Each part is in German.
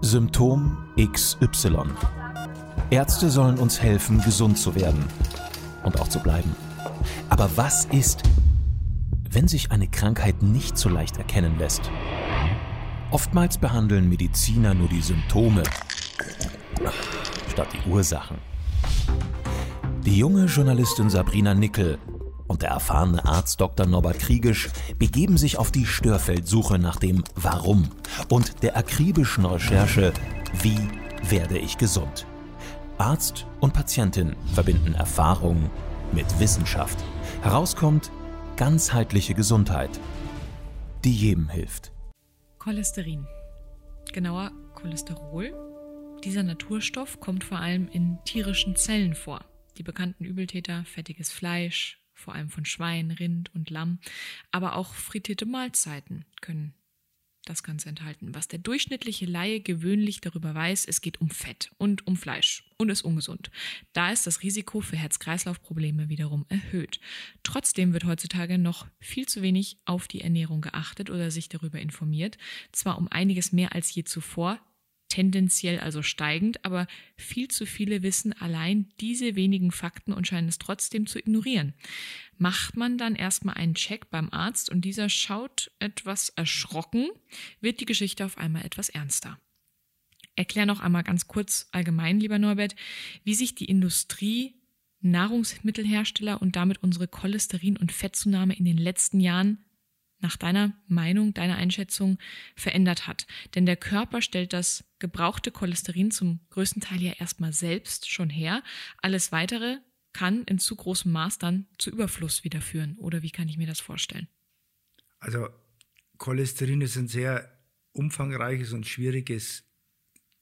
Symptom XY. Ärzte sollen uns helfen, gesund zu werden und auch zu bleiben. Aber was ist, wenn sich eine Krankheit nicht so leicht erkennen lässt? Oftmals behandeln Mediziner nur die Symptome statt die Ursachen. Die junge Journalistin Sabrina Nickel und der erfahrene Arzt Dr. Norbert Kriegisch begeben sich auf die Störfeldsuche nach dem Warum und der akribischen Recherche Wie werde ich gesund? Arzt und Patientin verbinden Erfahrung mit Wissenschaft. Herauskommt ganzheitliche Gesundheit, die jedem hilft. Cholesterin. Genauer Cholesterol. Dieser Naturstoff kommt vor allem in tierischen Zellen vor. Die bekannten Übeltäter, fettiges Fleisch, vor allem von Schwein, Rind und Lamm, aber auch frittierte Mahlzeiten können das Ganze enthalten. Was der durchschnittliche Laie gewöhnlich darüber weiß, es geht um Fett und um Fleisch und ist ungesund. Da ist das Risiko für Herz-Kreislauf-Probleme wiederum erhöht. Trotzdem wird heutzutage noch viel zu wenig auf die Ernährung geachtet oder sich darüber informiert. Zwar um einiges mehr als je zuvor, tendenziell also steigend, aber viel zu viele wissen allein diese wenigen Fakten und scheinen es trotzdem zu ignorieren. Macht man dann erstmal einen Check beim Arzt und dieser schaut etwas erschrocken, wird die Geschichte auf einmal etwas ernster. Erklär noch einmal ganz kurz allgemein, lieber Norbert, wie sich die Industrie, Nahrungsmittelhersteller und damit unsere Cholesterin- und Fettzunahme in den letzten Jahren nach deiner Meinung, deiner Einschätzung verändert hat. Denn der Körper stellt das gebrauchte Cholesterin zum größten Teil ja erstmal selbst schon her. Alles weitere kann in zu großem Maß dann zu Überfluss wieder führen. Oder wie kann ich mir das vorstellen? Also Cholesterin ist ein sehr umfangreiches und schwieriges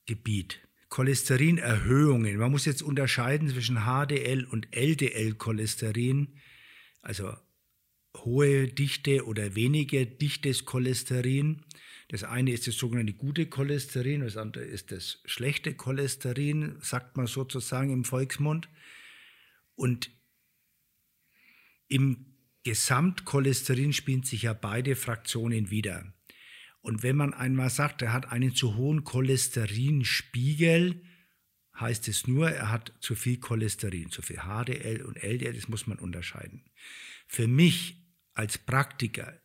Gebiet. Cholesterinerhöhungen, man muss jetzt unterscheiden zwischen HDL und LDL-Cholesterin. Also hohe Dichte oder weniger dichtes Cholesterin. Das eine ist das sogenannte gute Cholesterin, das andere ist das schlechte Cholesterin, sagt man sozusagen im Volksmund. Und im Gesamtcholesterin spielen sich ja beide Fraktionen wieder. Und wenn man einmal sagt, er hat einen zu hohen Cholesterinspiegel, heißt es nur, er hat zu viel Cholesterin, zu viel HDL und LDL, das muss man unterscheiden. Für mich als Praktiker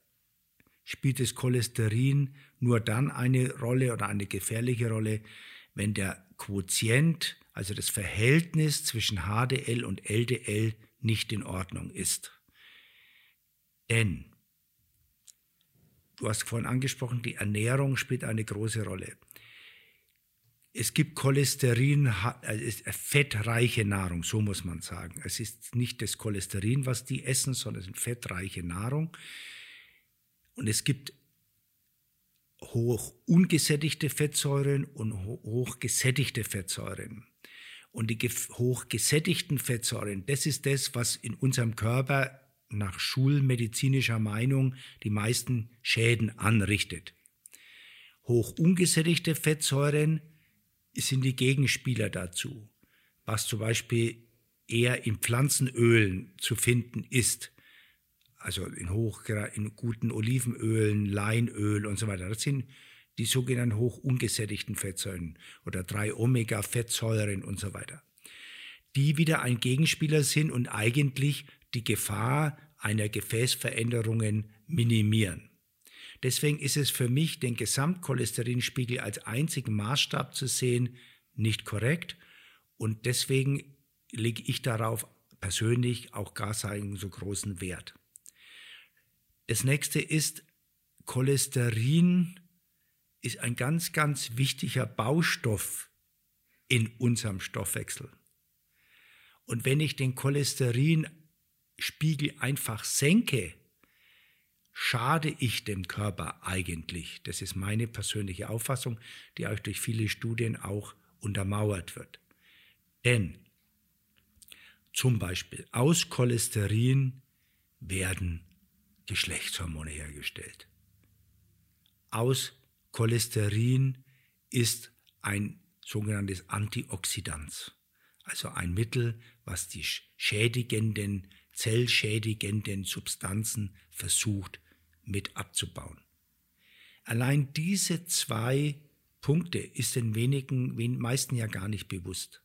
spielt das Cholesterin nur dann eine Rolle oder eine gefährliche Rolle, wenn der Quotient, also das Verhältnis zwischen HDL und LDL nicht in Ordnung ist. Denn, du hast vorhin angesprochen, die Ernährung spielt eine große Rolle. Es gibt Cholesterin, äh, fettreiche Nahrung, so muss man sagen. Es ist nicht das Cholesterin, was die essen, sondern es ist fettreiche Nahrung. Und es gibt hoch ungesättigte Fettsäuren und hoch gesättigte Fettsäuren. Und die hoch gesättigten Fettsäuren, das ist das, was in unserem Körper nach schulmedizinischer Meinung die meisten Schäden anrichtet. Hoch ungesättigte Fettsäuren sind die Gegenspieler dazu, was zum Beispiel eher in Pflanzenölen zu finden ist, also in, hoch, in guten Olivenölen, Leinöl und so weiter. Das sind die sogenannten hoch ungesättigten Fettsäuren oder drei Omega-Fettsäuren und so weiter, die wieder ein Gegenspieler sind und eigentlich die Gefahr einer Gefäßveränderungen minimieren. Deswegen ist es für mich, den Gesamtcholesterinspiegel als einzigen Maßstab zu sehen, nicht korrekt. Und deswegen lege ich darauf persönlich auch gar seinen so großen Wert. Das nächste ist, Cholesterin ist ein ganz, ganz wichtiger Baustoff in unserem Stoffwechsel. Und wenn ich den Cholesterinspiegel einfach senke, schade ich dem Körper eigentlich? Das ist meine persönliche Auffassung, die euch durch viele Studien auch untermauert wird. Denn zum Beispiel aus Cholesterin werden Geschlechtshormone hergestellt. Aus Cholesterin ist ein sogenanntes Antioxidant, also ein Mittel, was die schädigenden zellschädigenden Substanzen versucht mit abzubauen. Allein diese zwei Punkte ist den wenigen, den meisten ja gar nicht bewusst.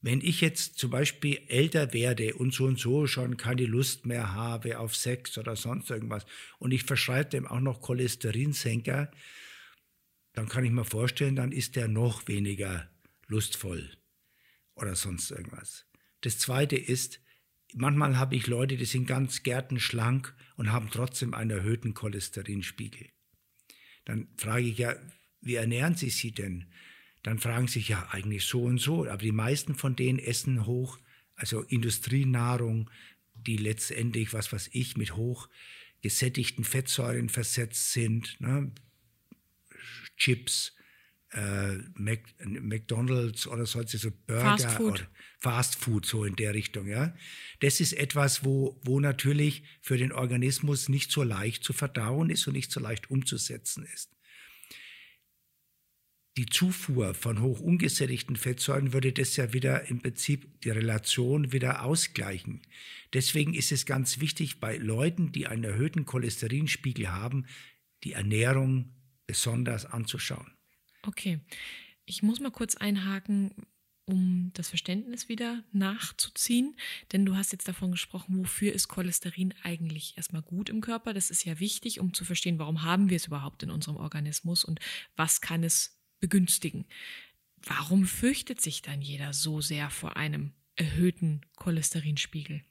Wenn ich jetzt zum Beispiel älter werde und so und so schon keine Lust mehr habe auf Sex oder sonst irgendwas und ich verschreibe dem auch noch Cholesterinsenker, dann kann ich mir vorstellen, dann ist der noch weniger lustvoll oder sonst irgendwas. Das zweite ist, manchmal habe ich Leute, die sind ganz gärtenschlank und haben trotzdem einen erhöhten Cholesterinspiegel. Dann frage ich ja, wie ernähren Sie sie denn? Dann fragen sie sich ja eigentlich so und so, aber die meisten von denen essen hoch, also Industrienahrung, die letztendlich, was weiß ich, mit hoch gesättigten Fettsäuren versetzt sind, ne? Chips, äh, Mac, McDonalds oder solche so Burger Fast Food. oder Fast Food so in der Richtung, ja. Das ist etwas, wo, wo natürlich für den Organismus nicht so leicht zu verdauen ist und nicht so leicht umzusetzen ist. Die Zufuhr von hoch ungesättigten Fettsäuren würde das ja wieder im Prinzip die Relation wieder ausgleichen. Deswegen ist es ganz wichtig, bei Leuten, die einen erhöhten Cholesterinspiegel haben, die Ernährung besonders anzuschauen. Okay, ich muss mal kurz einhaken, um das Verständnis wieder nachzuziehen, denn du hast jetzt davon gesprochen, wofür ist Cholesterin eigentlich erstmal gut im Körper. Das ist ja wichtig, um zu verstehen, warum haben wir es überhaupt in unserem Organismus und was kann es begünstigen. Warum fürchtet sich dann jeder so sehr vor einem erhöhten Cholesterinspiegel?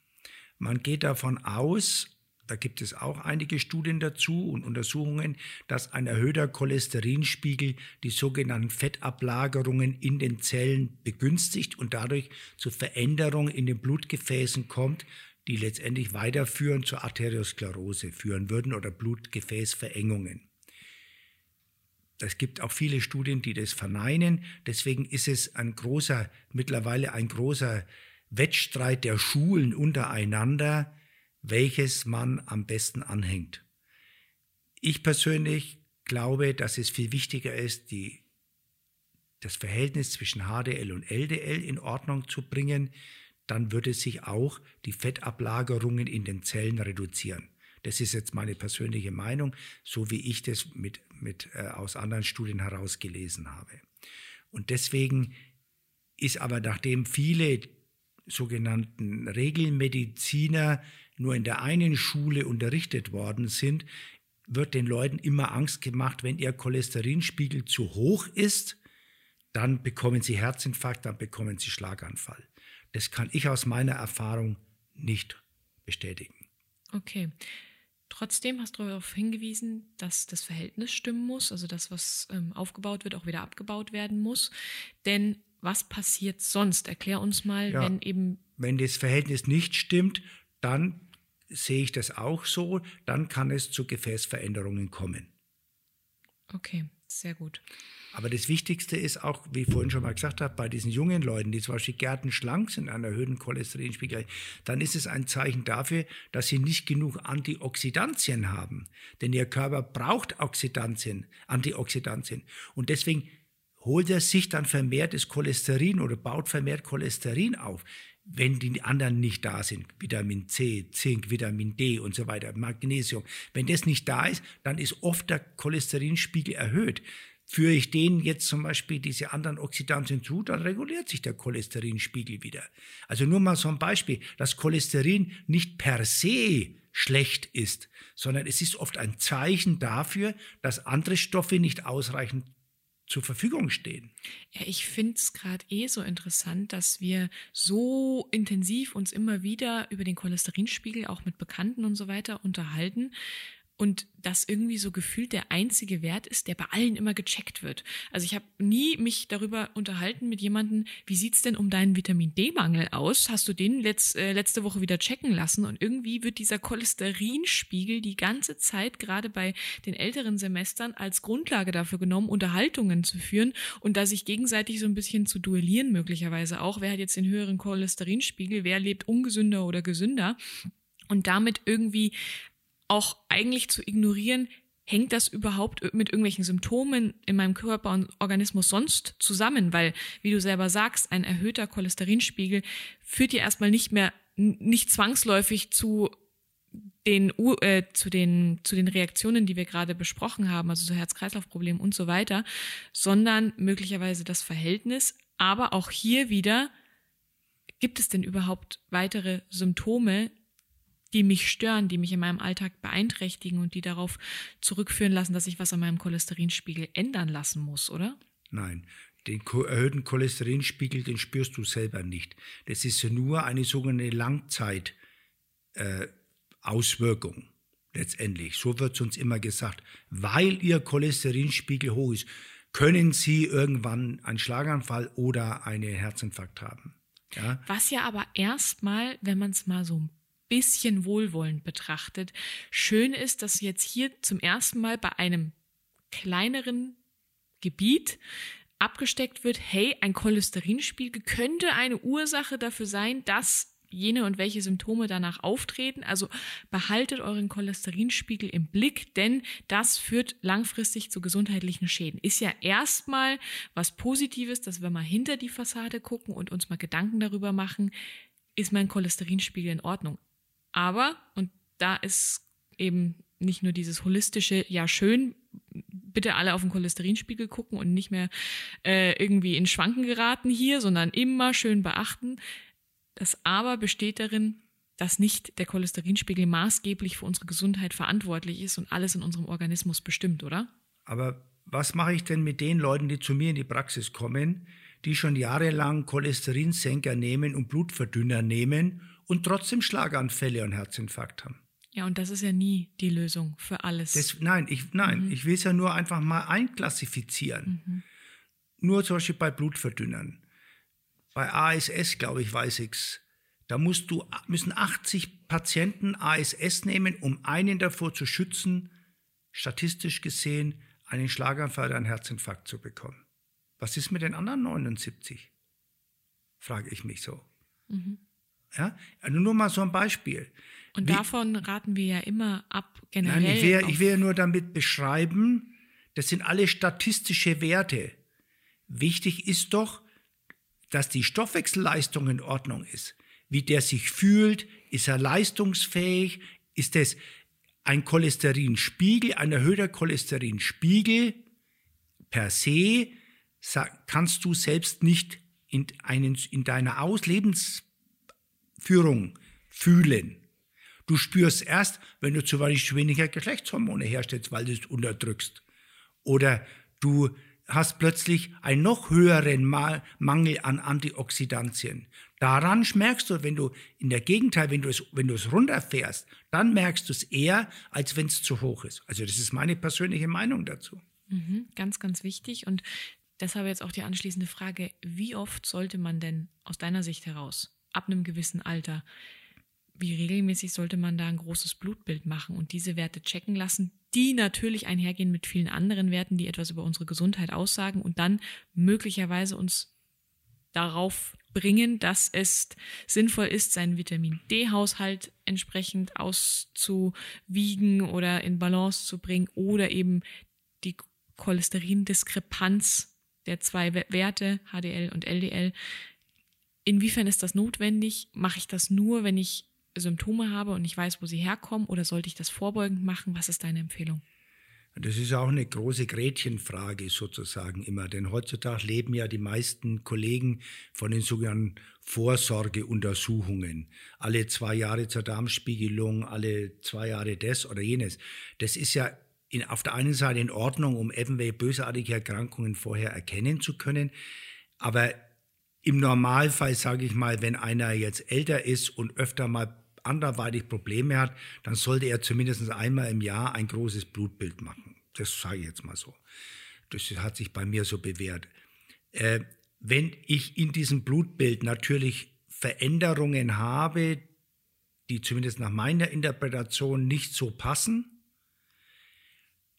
Man geht davon aus, da gibt es auch einige Studien dazu und Untersuchungen, dass ein erhöhter Cholesterinspiegel die sogenannten Fettablagerungen in den Zellen begünstigt und dadurch zu Veränderungen in den Blutgefäßen kommt, die letztendlich weiterführen zur Arteriosklerose führen würden oder Blutgefäßverengungen. Es gibt auch viele Studien, die das verneinen. Deswegen ist es ein großer, mittlerweile ein großer Wettstreit der Schulen untereinander, welches man am besten anhängt. Ich persönlich glaube, dass es viel wichtiger ist, die, das Verhältnis zwischen HDL und LDL in Ordnung zu bringen. Dann würde sich auch die Fettablagerungen in den Zellen reduzieren. Das ist jetzt meine persönliche Meinung, so wie ich das mit, mit, äh, aus anderen Studien herausgelesen habe. Und deswegen ist aber, nachdem viele sogenannten Regelmediziner nur in der einen Schule unterrichtet worden sind, wird den Leuten immer Angst gemacht, wenn ihr Cholesterinspiegel zu hoch ist, dann bekommen sie Herzinfarkt, dann bekommen sie Schlaganfall. Das kann ich aus meiner Erfahrung nicht bestätigen. Okay. Trotzdem hast du darauf hingewiesen, dass das Verhältnis stimmen muss, also das, was ähm, aufgebaut wird, auch wieder abgebaut werden muss. Denn was passiert sonst? Erklär uns mal, ja, wenn eben. Wenn das Verhältnis nicht stimmt, dann sehe ich das auch so, dann kann es zu Gefäßveränderungen kommen. Okay, sehr gut. Aber das Wichtigste ist auch, wie ich vorhin schon mal gesagt habe, bei diesen jungen Leuten, die zum Beispiel gärtenschlank sind, einen erhöhten Cholesterinspiegel, dann ist es ein Zeichen dafür, dass sie nicht genug Antioxidantien haben. Denn ihr Körper braucht Oxidantien, Antioxidantien. Und deswegen holt er sich dann vermehrt das Cholesterin oder baut vermehrt Cholesterin auf wenn die anderen nicht da sind, Vitamin C, Zink, Vitamin D und so weiter, Magnesium, wenn das nicht da ist, dann ist oft der Cholesterinspiegel erhöht. Führe ich denen jetzt zum Beispiel diese anderen Oxidantien zu, dann reguliert sich der Cholesterinspiegel wieder. Also nur mal so ein Beispiel, dass Cholesterin nicht per se schlecht ist, sondern es ist oft ein Zeichen dafür, dass andere Stoffe nicht ausreichend zur Verfügung stehen. Ja, ich finde es gerade eh so interessant, dass wir so intensiv uns immer wieder über den Cholesterinspiegel auch mit Bekannten und so weiter unterhalten und das irgendwie so gefühlt der einzige Wert ist, der bei allen immer gecheckt wird. Also ich habe nie mich darüber unterhalten mit jemandem, wie sieht's denn um deinen Vitamin D-Mangel aus? Hast du den letzt, äh, letzte Woche wieder checken lassen? Und irgendwie wird dieser Cholesterinspiegel die ganze Zeit gerade bei den älteren Semestern als Grundlage dafür genommen, Unterhaltungen zu führen und da sich gegenseitig so ein bisschen zu duellieren möglicherweise auch. Wer hat jetzt den höheren Cholesterinspiegel? Wer lebt ungesünder oder gesünder? und damit irgendwie auch eigentlich zu ignorieren, hängt das überhaupt mit irgendwelchen Symptomen in meinem Körper und Organismus sonst zusammen? Weil, wie du selber sagst, ein erhöhter Cholesterinspiegel führt ja erstmal nicht mehr, nicht zwangsläufig zu den, äh, zu, den, zu den Reaktionen, die wir gerade besprochen haben, also so Herz-Kreislauf-Problemen und so weiter, sondern möglicherweise das Verhältnis. Aber auch hier wieder, gibt es denn überhaupt weitere Symptome, die mich stören, die mich in meinem Alltag beeinträchtigen und die darauf zurückführen lassen, dass ich was an meinem Cholesterinspiegel ändern lassen muss, oder? Nein, den erhöhten Cholesterinspiegel, den spürst du selber nicht. Das ist nur eine sogenannte Langzeitauswirkung. Äh, letztendlich, so wird es uns immer gesagt, weil ihr Cholesterinspiegel hoch ist, können Sie irgendwann einen Schlaganfall oder einen Herzinfarkt haben. Ja? Was ja aber erstmal, wenn man es mal so ein bisschen wohlwollend betrachtet, schön ist, dass jetzt hier zum ersten Mal bei einem kleineren Gebiet abgesteckt wird, hey, ein Cholesterinspiegel könnte eine Ursache dafür sein, dass jene und welche Symptome danach auftreten. Also behaltet euren Cholesterinspiegel im Blick, denn das führt langfristig zu gesundheitlichen Schäden. Ist ja erstmal was Positives, dass wir mal hinter die Fassade gucken und uns mal Gedanken darüber machen, ist mein Cholesterinspiegel in Ordnung. Aber, und da ist eben nicht nur dieses holistische, ja schön, bitte alle auf den Cholesterinspiegel gucken und nicht mehr äh, irgendwie in Schwanken geraten hier, sondern immer schön beachten. Das Aber besteht darin, dass nicht der Cholesterinspiegel maßgeblich für unsere Gesundheit verantwortlich ist und alles in unserem Organismus bestimmt, oder? Aber was mache ich denn mit den Leuten, die zu mir in die Praxis kommen, die schon jahrelang Cholesterinsenker nehmen und Blutverdünner nehmen und trotzdem Schlaganfälle und Herzinfarkt haben. Ja, und das ist ja nie die Lösung für alles. Das, nein, ich, nein, mhm. ich will es ja nur einfach mal einklassifizieren. Mhm. Nur zum Beispiel bei Blutverdünnern. Bei ASS, glaube ich, weiß ich's. Da musst du, müssen 80 Patienten ASS nehmen, um einen davor zu schützen, statistisch gesehen, einen Schlaganfall oder einen Herzinfarkt zu bekommen. Was ist mit den anderen 79? Frage ich mich so. Mhm. Ja, also nur mal so ein Beispiel. Und Wie, davon raten wir ja immer ab, generell. Nein, ich will, ich will ja nur damit beschreiben, das sind alle statistische Werte. Wichtig ist doch, dass die Stoffwechselleistung in Ordnung ist. Wie der sich fühlt, ist er leistungsfähig, ist es ein Cholesterinspiegel, ein erhöhter Cholesterinspiegel per se, kannst du selbst nicht in, einen, in deiner Auslebens Führung fühlen. Du spürst erst, wenn du zu weniger Geschlechtshormone herstellst, weil du es unterdrückst. Oder du hast plötzlich einen noch höheren Mangel an Antioxidantien. Daran merkst du, wenn du in der Gegenteil, wenn du es, wenn du es runterfährst, dann merkst du es eher, als wenn es zu hoch ist. Also das ist meine persönliche Meinung dazu. Mhm, ganz, ganz wichtig. Und deshalb jetzt auch die anschließende Frage, wie oft sollte man denn aus deiner Sicht heraus ab einem gewissen Alter. Wie regelmäßig sollte man da ein großes Blutbild machen und diese Werte checken lassen, die natürlich einhergehen mit vielen anderen Werten, die etwas über unsere Gesundheit aussagen und dann möglicherweise uns darauf bringen, dass es sinnvoll ist, seinen Vitamin D-Haushalt entsprechend auszuwiegen oder in Balance zu bringen oder eben die Cholesterindiskrepanz der zwei Werte, HDL und LDL, Inwiefern ist das notwendig? Mache ich das nur, wenn ich Symptome habe und ich weiß, wo sie herkommen? Oder sollte ich das vorbeugend machen? Was ist deine Empfehlung? Das ist auch eine große Gretchenfrage sozusagen immer, denn heutzutage leben ja die meisten Kollegen von den sogenannten Vorsorgeuntersuchungen. Alle zwei Jahre zur Darmspiegelung, alle zwei Jahre das oder jenes. Das ist ja in, auf der einen Seite in Ordnung, um irgendwelche bösartige Erkrankungen vorher erkennen zu können. Aber im Normalfall, sage ich mal, wenn einer jetzt älter ist und öfter mal anderweitig Probleme hat, dann sollte er zumindest einmal im Jahr ein großes Blutbild machen. Das sage ich jetzt mal so. Das hat sich bei mir so bewährt. Äh, wenn ich in diesem Blutbild natürlich Veränderungen habe, die zumindest nach meiner Interpretation nicht so passen,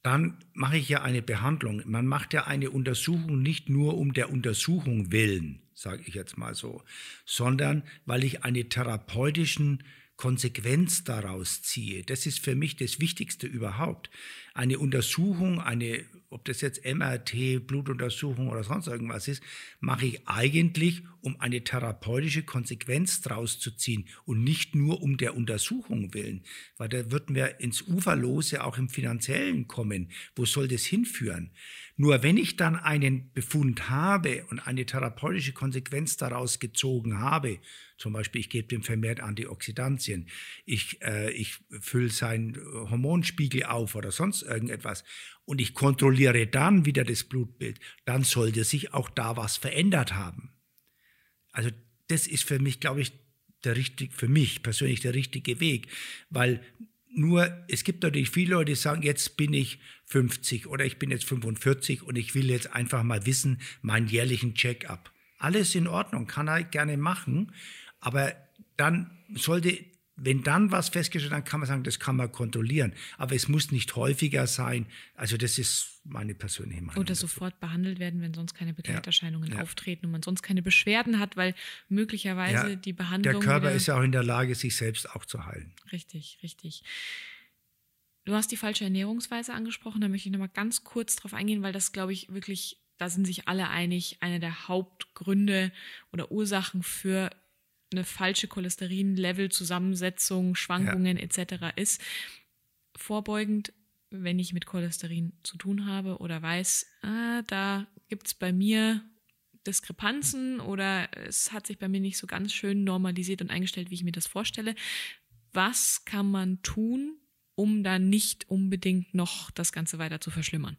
dann mache ich ja eine Behandlung. Man macht ja eine Untersuchung nicht nur um der Untersuchung willen, sage ich jetzt mal so, sondern weil ich eine therapeutischen Konsequenz daraus ziehe. Das ist für mich das Wichtigste überhaupt. Eine Untersuchung, eine ob das jetzt MRT, Blutuntersuchung oder sonst irgendwas ist, mache ich eigentlich, um eine therapeutische Konsequenz draus zu ziehen und nicht nur um der Untersuchung willen. Weil da würden wir ins Uferlose auch im Finanziellen kommen. Wo soll das hinführen? Nur wenn ich dann einen Befund habe und eine therapeutische Konsequenz daraus gezogen habe, zum Beispiel ich gebe dem vermehrt Antioxidantien, ich, äh, ich fülle seinen Hormonspiegel auf oder sonst irgendetwas und ich kontrolliere dann wieder das Blutbild, dann sollte sich auch da was verändert haben. Also das ist für mich, glaube ich, der richtig, für mich persönlich der richtige Weg, weil nur, es gibt natürlich viele Leute, die sagen, jetzt bin ich 50 oder ich bin jetzt 45 und ich will jetzt einfach mal wissen, meinen jährlichen Check-up. Alles in Ordnung, kann er gerne machen, aber dann sollte, wenn dann was festgestellt, dann kann man sagen, das kann man kontrollieren. Aber es muss nicht häufiger sein. Also das ist meine persönliche Meinung. Oder sofort behandelt werden, wenn sonst keine Begleiterscheinungen ja, ja. auftreten und man sonst keine Beschwerden hat, weil möglicherweise ja, die Behandlung. Der Körper ist ja auch in der Lage, sich selbst auch zu heilen. Richtig, richtig. Du hast die falsche Ernährungsweise angesprochen, da möchte ich nochmal ganz kurz drauf eingehen, weil das, glaube ich, wirklich, da sind sich alle einig, eine der Hauptgründe oder Ursachen für eine falsche Cholesterin-Level-Zusammensetzung, Schwankungen ja. etc. ist. Vorbeugend, wenn ich mit Cholesterin zu tun habe oder weiß, ah, da gibt es bei mir Diskrepanzen oder es hat sich bei mir nicht so ganz schön normalisiert und eingestellt, wie ich mir das vorstelle. Was kann man tun, um dann nicht unbedingt noch das Ganze weiter zu verschlimmern?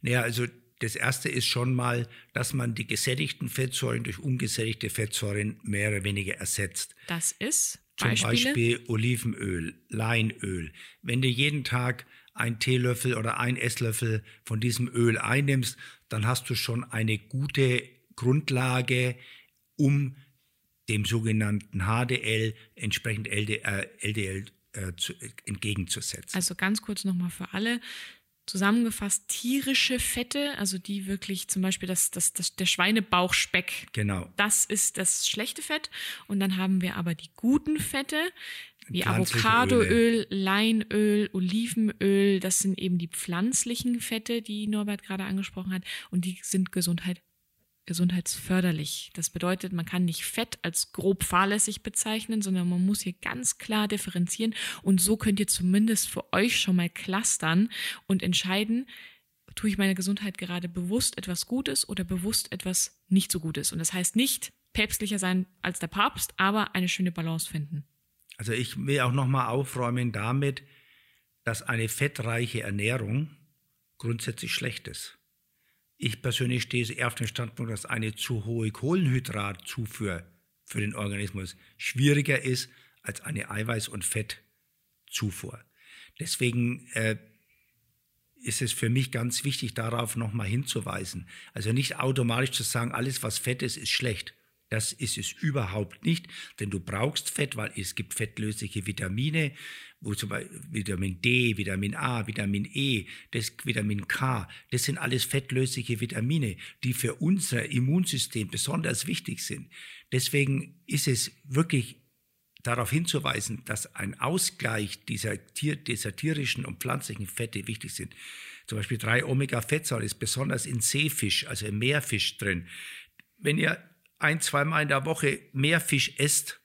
Naja, also das erste ist schon mal, dass man die gesättigten Fettsäuren durch ungesättigte Fettsäuren mehr oder weniger ersetzt. Das ist zum Beispiel Olivenöl, Leinöl. Wenn du jeden Tag ein Teelöffel oder ein Esslöffel von diesem Öl einnimmst, dann hast du schon eine gute Grundlage, um dem sogenannten HDL entsprechend LDL, LDL äh, zu, entgegenzusetzen. Also ganz kurz nochmal für alle. Zusammengefasst tierische Fette, also die wirklich zum Beispiel das, das, das, der Schweinebauchspeck. Genau. Das ist das schlechte Fett. Und dann haben wir aber die guten Fette, wie Avocadoöl, Leinöl, Olivenöl. Das sind eben die pflanzlichen Fette, die Norbert gerade angesprochen hat. Und die sind Gesundheit gesundheitsförderlich. Das bedeutet, man kann nicht Fett als grob fahrlässig bezeichnen, sondern man muss hier ganz klar differenzieren und so könnt ihr zumindest für euch schon mal clustern und entscheiden, tue ich meiner Gesundheit gerade bewusst etwas Gutes oder bewusst etwas nicht so Gutes. Und das heißt nicht päpstlicher sein als der Papst, aber eine schöne Balance finden. Also ich will auch nochmal aufräumen damit, dass eine fettreiche Ernährung grundsätzlich schlecht ist. Ich persönlich stehe eher auf dem Standpunkt, dass eine zu hohe Kohlenhydratzufuhr für den Organismus schwieriger ist als eine Eiweiß- und Fettzufuhr. Deswegen äh, ist es für mich ganz wichtig, darauf nochmal hinzuweisen. Also nicht automatisch zu sagen, alles was Fett ist, ist schlecht. Das ist es überhaupt nicht, denn du brauchst Fett, weil es gibt fettlösliche Vitamine, wo zum Beispiel Vitamin D, Vitamin A, Vitamin E, das Vitamin K, das sind alles fettlösliche Vitamine, die für unser Immunsystem besonders wichtig sind. Deswegen ist es wirklich darauf hinzuweisen, dass ein Ausgleich dieser, Tier, dieser tierischen und pflanzlichen Fette wichtig sind. Zum Beispiel drei Omega-Fettsäuren ist besonders in Seefisch, also im Meerfisch drin. Wenn ihr ein, zweimal in der Woche mehr Fisch esst,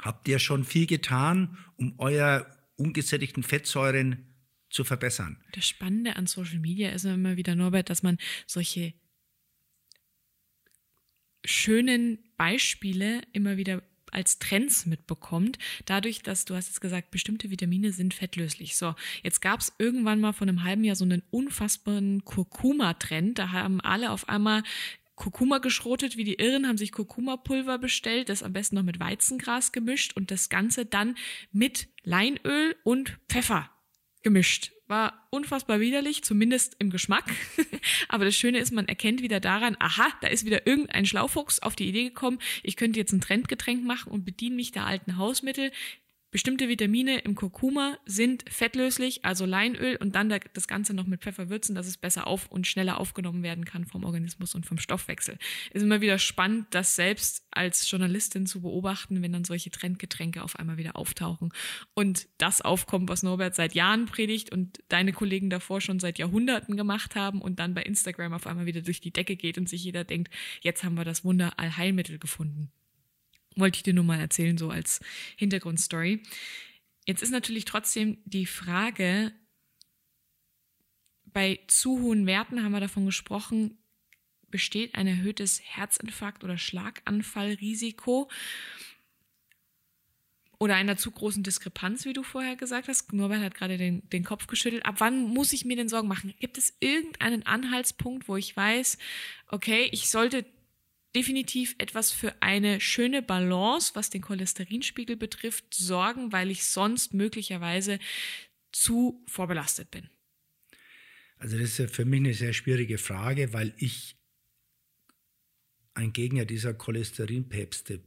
habt ihr schon viel getan, um euer ungesättigten Fettsäuren zu verbessern. Das Spannende an Social Media ist immer wieder, Norbert, dass man solche schönen Beispiele immer wieder als Trends mitbekommt, dadurch, dass du hast jetzt gesagt, bestimmte Vitamine sind fettlöslich. So, jetzt gab es irgendwann mal vor einem halben Jahr so einen unfassbaren Kurkuma-Trend. Da haben alle auf einmal Kurkuma geschrotet wie die Irren, haben sich Kurkuma-Pulver bestellt, das am besten noch mit Weizengras gemischt und das Ganze dann mit Leinöl und Pfeffer gemischt. War unfassbar widerlich, zumindest im Geschmack. Aber das Schöne ist, man erkennt wieder daran, aha, da ist wieder irgendein Schlaufuchs auf die Idee gekommen, ich könnte jetzt ein Trendgetränk machen und bediene mich der alten Hausmittel. Bestimmte Vitamine im Kurkuma sind fettlöslich, also Leinöl, und dann das Ganze noch mit Pfeffer würzen, dass es besser auf und schneller aufgenommen werden kann vom Organismus und vom Stoffwechsel. Ist immer wieder spannend, das selbst als Journalistin zu beobachten, wenn dann solche Trendgetränke auf einmal wieder auftauchen und das aufkommt, was Norbert seit Jahren predigt und deine Kollegen davor schon seit Jahrhunderten gemacht haben und dann bei Instagram auf einmal wieder durch die Decke geht und sich jeder denkt, jetzt haben wir das Wunder Allheilmittel gefunden. Wollte ich dir nur mal erzählen, so als Hintergrundstory. Jetzt ist natürlich trotzdem die Frage, bei zu hohen Werten haben wir davon gesprochen, besteht ein erhöhtes Herzinfarkt- oder Schlaganfallrisiko oder einer zu großen Diskrepanz, wie du vorher gesagt hast. Norbert hat gerade den, den Kopf geschüttelt. Ab wann muss ich mir denn Sorgen machen? Gibt es irgendeinen Anhaltspunkt, wo ich weiß, okay, ich sollte definitiv etwas für eine schöne Balance, was den Cholesterinspiegel betrifft, sorgen, weil ich sonst möglicherweise zu vorbelastet bin? Also das ist für mich eine sehr schwierige Frage, weil ich ein Gegner dieser Cholesterinpäpste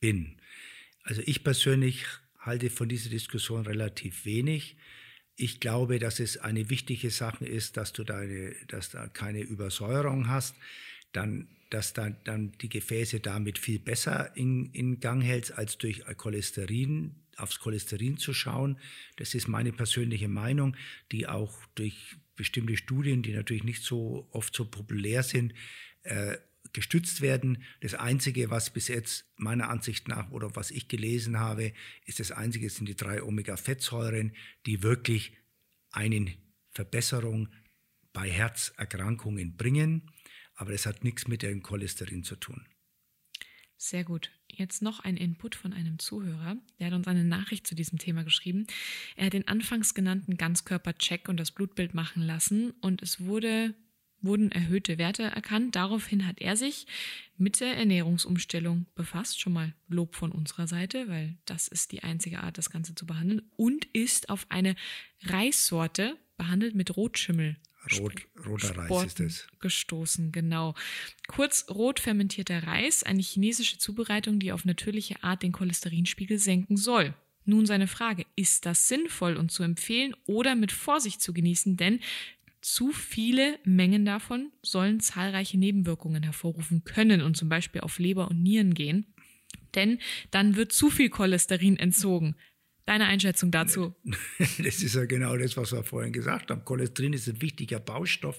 bin. Also ich persönlich halte von dieser Diskussion relativ wenig. Ich glaube, dass es eine wichtige Sache ist, dass du deine, dass da keine Übersäuerung hast. Dann dass dann, dann die Gefäße damit viel besser in, in Gang hältst, als durch Cholesterin, aufs Cholesterin zu schauen. Das ist meine persönliche Meinung, die auch durch bestimmte Studien, die natürlich nicht so oft so populär sind, äh, gestützt werden. Das Einzige, was bis jetzt meiner Ansicht nach oder was ich gelesen habe, ist das Einzige, sind die drei Omega-Fettsäuren, die wirklich eine Verbesserung bei Herzerkrankungen bringen aber es hat nichts mit dem Cholesterin zu tun. Sehr gut. Jetzt noch ein Input von einem Zuhörer. Der hat uns eine Nachricht zu diesem Thema geschrieben. Er hat den anfangs genannten Ganzkörpercheck und das Blutbild machen lassen und es wurde, wurden erhöhte Werte erkannt. Daraufhin hat er sich mit der Ernährungsumstellung befasst. Schon mal Lob von unserer Seite, weil das ist die einzige Art, das Ganze zu behandeln. Und ist auf eine Reissorte behandelt mit Rotschimmel Rot, roter Reis ist es. Gestoßen, genau. Kurz rot fermentierter Reis, eine chinesische Zubereitung, die auf natürliche Art den Cholesterinspiegel senken soll. Nun seine Frage, ist das sinnvoll und zu empfehlen oder mit Vorsicht zu genießen, denn zu viele Mengen davon sollen zahlreiche Nebenwirkungen hervorrufen können und zum Beispiel auf Leber und Nieren gehen. Denn dann wird zu viel Cholesterin entzogen. Deine Einschätzung dazu? Das ist ja genau das, was wir vorhin gesagt haben. Cholesterin ist ein wichtiger Baustoff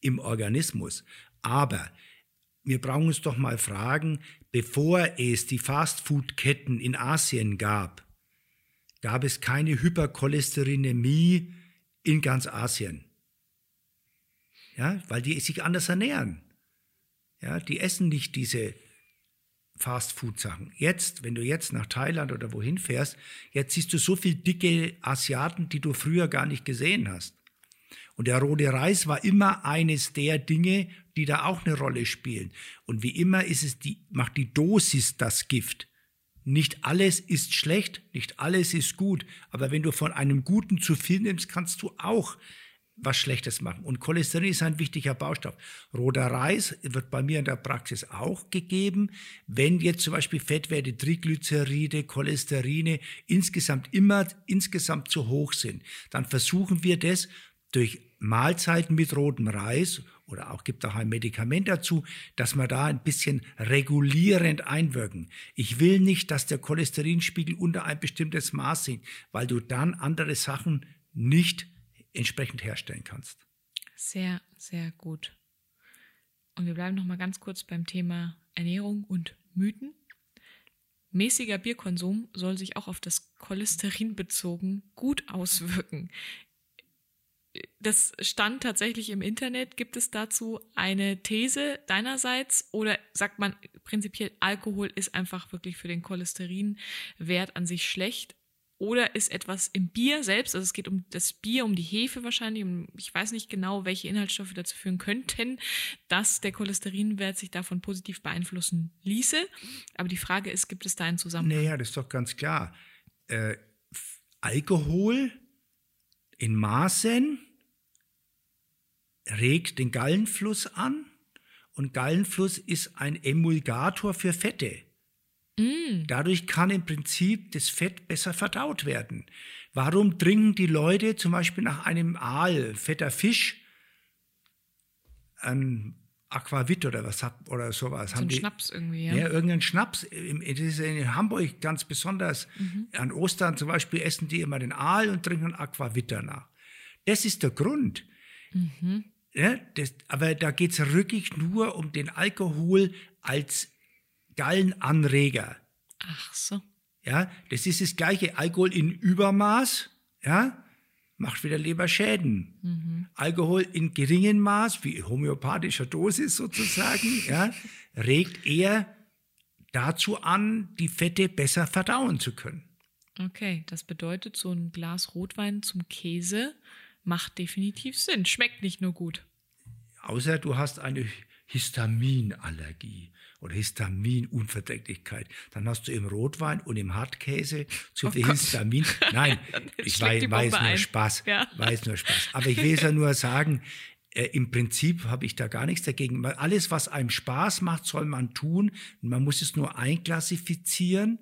im Organismus. Aber wir brauchen uns doch mal fragen, bevor es die Fastfood-Ketten in Asien gab, gab es keine Hypercholesterinämie in ganz Asien. Ja, weil die sich anders ernähren. Ja, die essen nicht diese Fast-Food-Sachen. Jetzt, wenn du jetzt nach Thailand oder wohin fährst, jetzt siehst du so viel dicke Asiaten, die du früher gar nicht gesehen hast. Und der rote Reis war immer eines der Dinge, die da auch eine Rolle spielen. Und wie immer ist es die, macht die Dosis das Gift. Nicht alles ist schlecht, nicht alles ist gut. Aber wenn du von einem Guten zu viel nimmst, kannst du auch was Schlechtes machen. Und Cholesterin ist ein wichtiger Baustoff. Roter Reis wird bei mir in der Praxis auch gegeben. Wenn jetzt zum Beispiel Fettwerte, Triglyceride, Cholesterine insgesamt immer insgesamt zu hoch sind, dann versuchen wir das durch Mahlzeiten mit rotem Reis oder auch gibt auch ein Medikament dazu, dass wir da ein bisschen regulierend einwirken. Ich will nicht, dass der Cholesterinspiegel unter ein bestimmtes Maß sinkt, weil du dann andere Sachen nicht entsprechend herstellen kannst. Sehr, sehr gut. Und wir bleiben noch mal ganz kurz beim Thema Ernährung und Mythen. Mäßiger Bierkonsum soll sich auch auf das Cholesterin bezogen gut auswirken. Das stand tatsächlich im Internet. Gibt es dazu eine These deinerseits oder sagt man prinzipiell, Alkohol ist einfach wirklich für den Cholesterinwert an sich schlecht? Oder ist etwas im Bier selbst, also es geht um das Bier, um die Hefe wahrscheinlich, um, ich weiß nicht genau, welche Inhaltsstoffe dazu führen könnten, dass der Cholesterinwert sich davon positiv beeinflussen ließe. Aber die Frage ist, gibt es da einen Zusammenhang? Naja, das ist doch ganz klar. Äh, Alkohol in Maßen regt den Gallenfluss an und Gallenfluss ist ein Emulgator für Fette. Mm. Dadurch kann im Prinzip das Fett besser verdaut werden. Warum trinken die Leute zum Beispiel nach einem Aal, fetter Fisch, ein Aquavit oder was oder sowas. So ein Schnaps irgendwie, ja. Ja, irgendein Schnaps. Das ist in Hamburg ganz besonders. Mhm. An Ostern zum Beispiel essen die immer den Aal und trinken Aquavit danach. Das ist der Grund. Mhm. Ja, das, aber da geht es wirklich nur um den Alkohol als Gallenanreger. Ach so. Ja, das ist das gleiche. Alkohol in Übermaß, ja, macht wieder Leberschäden. Mhm. Alkohol in geringem Maß, wie homöopathischer Dosis sozusagen, ja, regt eher dazu an, die Fette besser verdauen zu können. Okay, das bedeutet, so ein Glas Rotwein zum Käse macht definitiv Sinn. Schmeckt nicht nur gut. Außer du hast eine Histaminallergie oder Histaminunverträglichkeit. Dann hast du im Rotwein und im Hartkäse zu oh viel Gott. Histamin. Nein, ich weiß, weiß nur ein. Spaß. Ja. Weiß nur Spaß. Aber ich will es ja nur sagen, äh, im Prinzip habe ich da gar nichts dagegen. Alles, was einem Spaß macht, soll man tun. Man muss es nur einklassifizieren.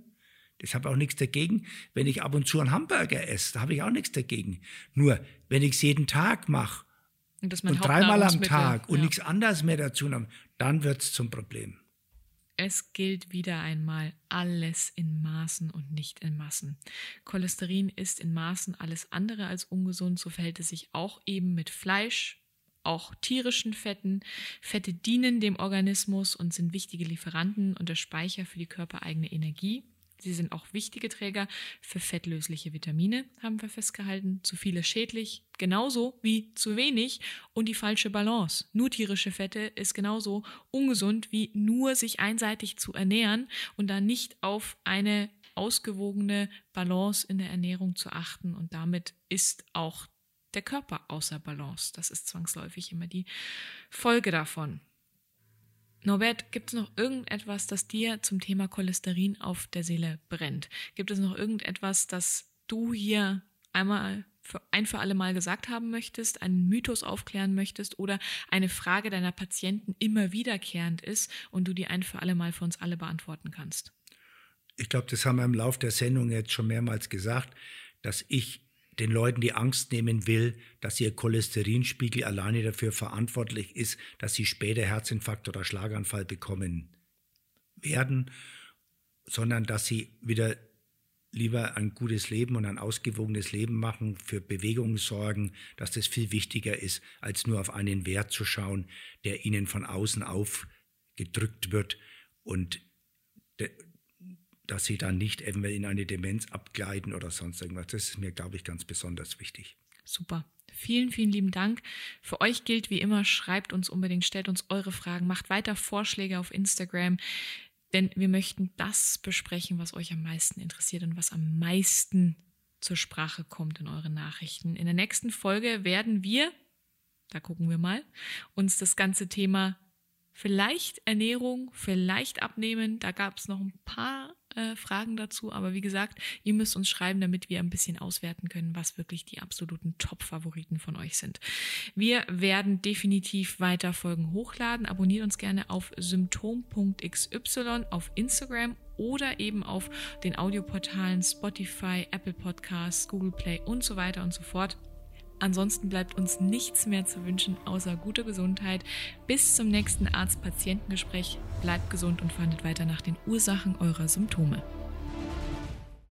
Ich habe auch nichts dagegen, wenn ich ab und zu einen Hamburger esse. Da habe ich auch nichts dagegen. Nur, wenn ich es jeden Tag mache und, und dreimal am Tag und ja. nichts anderes mehr dazu nehme, dann wird es zum Problem. Es gilt wieder einmal alles in Maßen und nicht in Massen. Cholesterin ist in Maßen alles andere als ungesund, so verhält es sich auch eben mit Fleisch, auch tierischen Fetten. Fette dienen dem Organismus und sind wichtige Lieferanten und der Speicher für die körpereigene Energie. Sie sind auch wichtige Träger für fettlösliche Vitamine, haben wir festgehalten. Zu viele schädlich, genauso wie zu wenig und die falsche Balance. Nur tierische Fette ist genauso ungesund wie nur sich einseitig zu ernähren und dann nicht auf eine ausgewogene Balance in der Ernährung zu achten und damit ist auch der Körper außer Balance. Das ist zwangsläufig immer die Folge davon. Norbert, gibt es noch irgendetwas, das dir zum Thema Cholesterin auf der Seele brennt? Gibt es noch irgendetwas, das du hier einmal für, ein für alle Mal gesagt haben möchtest, einen Mythos aufklären möchtest oder eine Frage deiner Patienten immer wiederkehrend ist und du die ein für alle Mal für uns alle beantworten kannst? Ich glaube, das haben wir im Laufe der Sendung jetzt schon mehrmals gesagt, dass ich den Leuten die Angst nehmen will, dass ihr Cholesterinspiegel alleine dafür verantwortlich ist, dass sie später Herzinfarkt oder Schlaganfall bekommen werden, sondern dass sie wieder lieber ein gutes Leben und ein ausgewogenes Leben machen, für Bewegung sorgen, dass das viel wichtiger ist, als nur auf einen Wert zu schauen, der ihnen von außen aufgedrückt wird und dass sie dann nicht eventuell in eine Demenz abgleiten oder sonst irgendwas. Das ist mir, glaube ich, ganz besonders wichtig. Super. Vielen, vielen lieben Dank. Für euch gilt wie immer, schreibt uns unbedingt, stellt uns eure Fragen, macht weiter Vorschläge auf Instagram, denn wir möchten das besprechen, was euch am meisten interessiert und was am meisten zur Sprache kommt in euren Nachrichten. In der nächsten Folge werden wir, da gucken wir mal, uns das ganze Thema vielleicht Ernährung, vielleicht Abnehmen, da gab es noch ein paar äh, Fragen dazu. Aber wie gesagt, ihr müsst uns schreiben, damit wir ein bisschen auswerten können, was wirklich die absoluten Top-Favoriten von euch sind. Wir werden definitiv weiter Folgen hochladen. Abonniert uns gerne auf symptom.xy auf Instagram oder eben auf den Audioportalen Spotify, Apple Podcasts, Google Play und so weiter und so fort. Ansonsten bleibt uns nichts mehr zu wünschen, außer gute Gesundheit. Bis zum nächsten Arzt-Patientengespräch. Bleibt gesund und fandet weiter nach den Ursachen eurer Symptome.